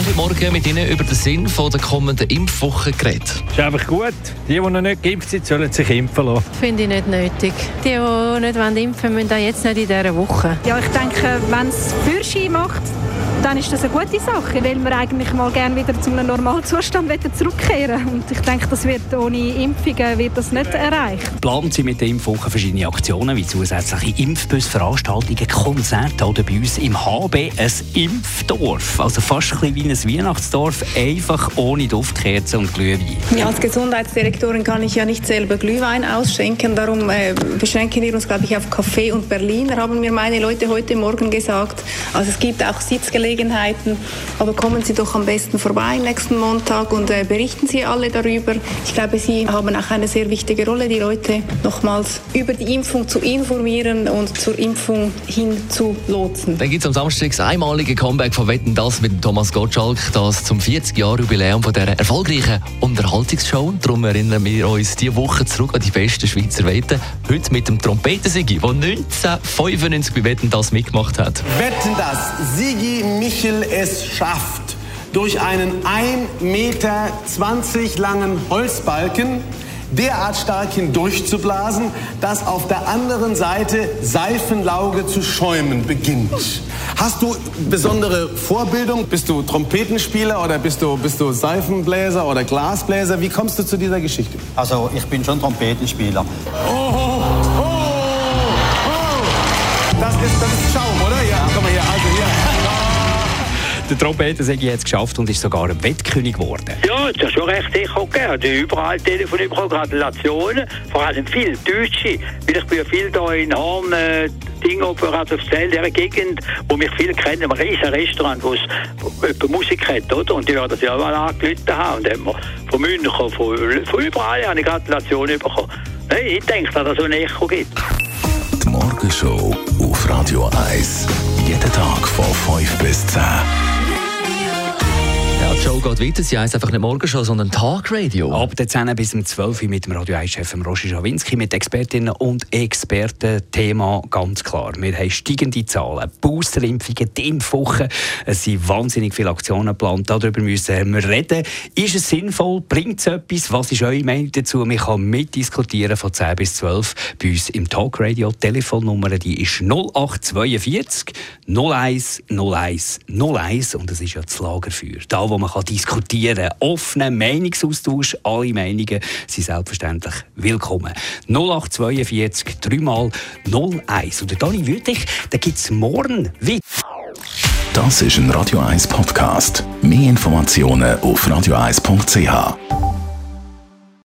Wir haben heute Morgen mit Ihnen über den Sinn von der kommenden Impfwoche geredet. ist einfach gut. Die, die noch nicht geimpft sind, sollen sich impfen lassen. Finde ich nicht nötig. Die, die nicht impfen wollen, müssen auch jetzt nicht in dieser Woche. Ja, ich denke, wenn es Führerschein macht, dann ist das eine gute Sache, weil wir eigentlich mal gerne wieder zu einem Normalzustand zurückkehren Und ich denke, das wird ohne Impfungen wird das nicht erreicht. Planen Sie mit der Impfwoche verschiedene Aktionen wie zusätzliche Impfbusveranstaltungen, Konzerte oder bei uns im HB ein Impfdorf. Also fast ein bisschen wie ein Weihnachtsdorf, einfach ohne Duftkerzen und Glühwein. Ja, als Gesundheitsdirektorin kann ich ja nicht selber Glühwein ausschenken, darum äh, beschränken wir uns, glaube ich, auf Kaffee und Berliner, haben mir meine Leute heute Morgen gesagt. Also es gibt auch Sitzgelegenheiten Gelegenheiten. Aber kommen Sie doch am besten vorbei nächsten Montag und äh, berichten Sie alle darüber. Ich glaube, Sie haben auch eine sehr wichtige Rolle, die Leute nochmals über die Impfung zu informieren und zur Impfung hin zu lotsen. Dann gibt es am Samstag das einmalige Comeback von Wetten das mit Thomas Gottschalk, das zum 40-Jahr-Jubiläum von dieser erfolgreichen Unterhaltungsshow. Darum erinnern wir uns diese Woche zurück an die besten Schweizer Wetten. Heute mit dem Trompetensigi, der 1995 bei Wetten das mitgemacht hat. Wetten das, Sigi Michel es schafft, durch einen 1,20 Meter langen Holzbalken derart stark hindurchzublasen, dass auf der anderen Seite Seifenlauge zu schäumen beginnt. Hast du besondere Vorbildung? Bist du Trompetenspieler oder bist du, bist du Seifenbläser oder Glasbläser? Wie kommst du zu dieser Geschichte? Also ich bin schon Trompetenspieler. Oh, oh, oh, oh. Das, ist, das ist Der Trompetensäge hat es geschafft und ist sogar ein Wettkönig geworden. Ja, das ist schon recht sicher gegeben. Ich habe überall Telefon bekommen, Gratulationen. Vor allem viele Deutsche. Weil ich bin ja viel da in Horn, äh, Dingopera, auf Zell, dieser Gegend, wo mich viele kennen. Ein riesiges Restaurant, wo es Musik hat, oder? Und die werden das ja mal angelötet haben. Und dann haben wir von München, von, von überall eine Gratulation bekommen. Hey, ich denke, dass es so ein Echo gibt. Die Morgenshow auf Radio 1. Jeden Tag von 5 bis 10. Geht weiter. Sie heisst einfach nicht Morgenshow, sondern Talkradio. Ab der 10 bis um 12 Uhr mit dem Radio 1-Chef Roger Schawinski, mit Expertinnen und Experten. Thema ganz klar. Wir haben steigende Zahlen, Boosterimpfungen, die Impfwoche. Es sind wahnsinnig viele Aktionen geplant. Darüber müssen wir reden. Ist es sinnvoll? Bringt es etwas? Was ist eure Meinung dazu? Man kann mitdiskutieren von 10 bis 12 bei uns im Talkradio. Die Telefonnummer die ist 0842 01 01 01 und das ist ja das Lagerfeuer. Da, wo man kann diskutieren kann. Offener Meinungsaustausch, alle Meinungen sind selbstverständlich willkommen. 0842 3 mal 01. Und Dani Wüttig, da gibt es morgen wieder. Das ist ein Radio 1 Podcast. Mehr Informationen auf radio1.ch.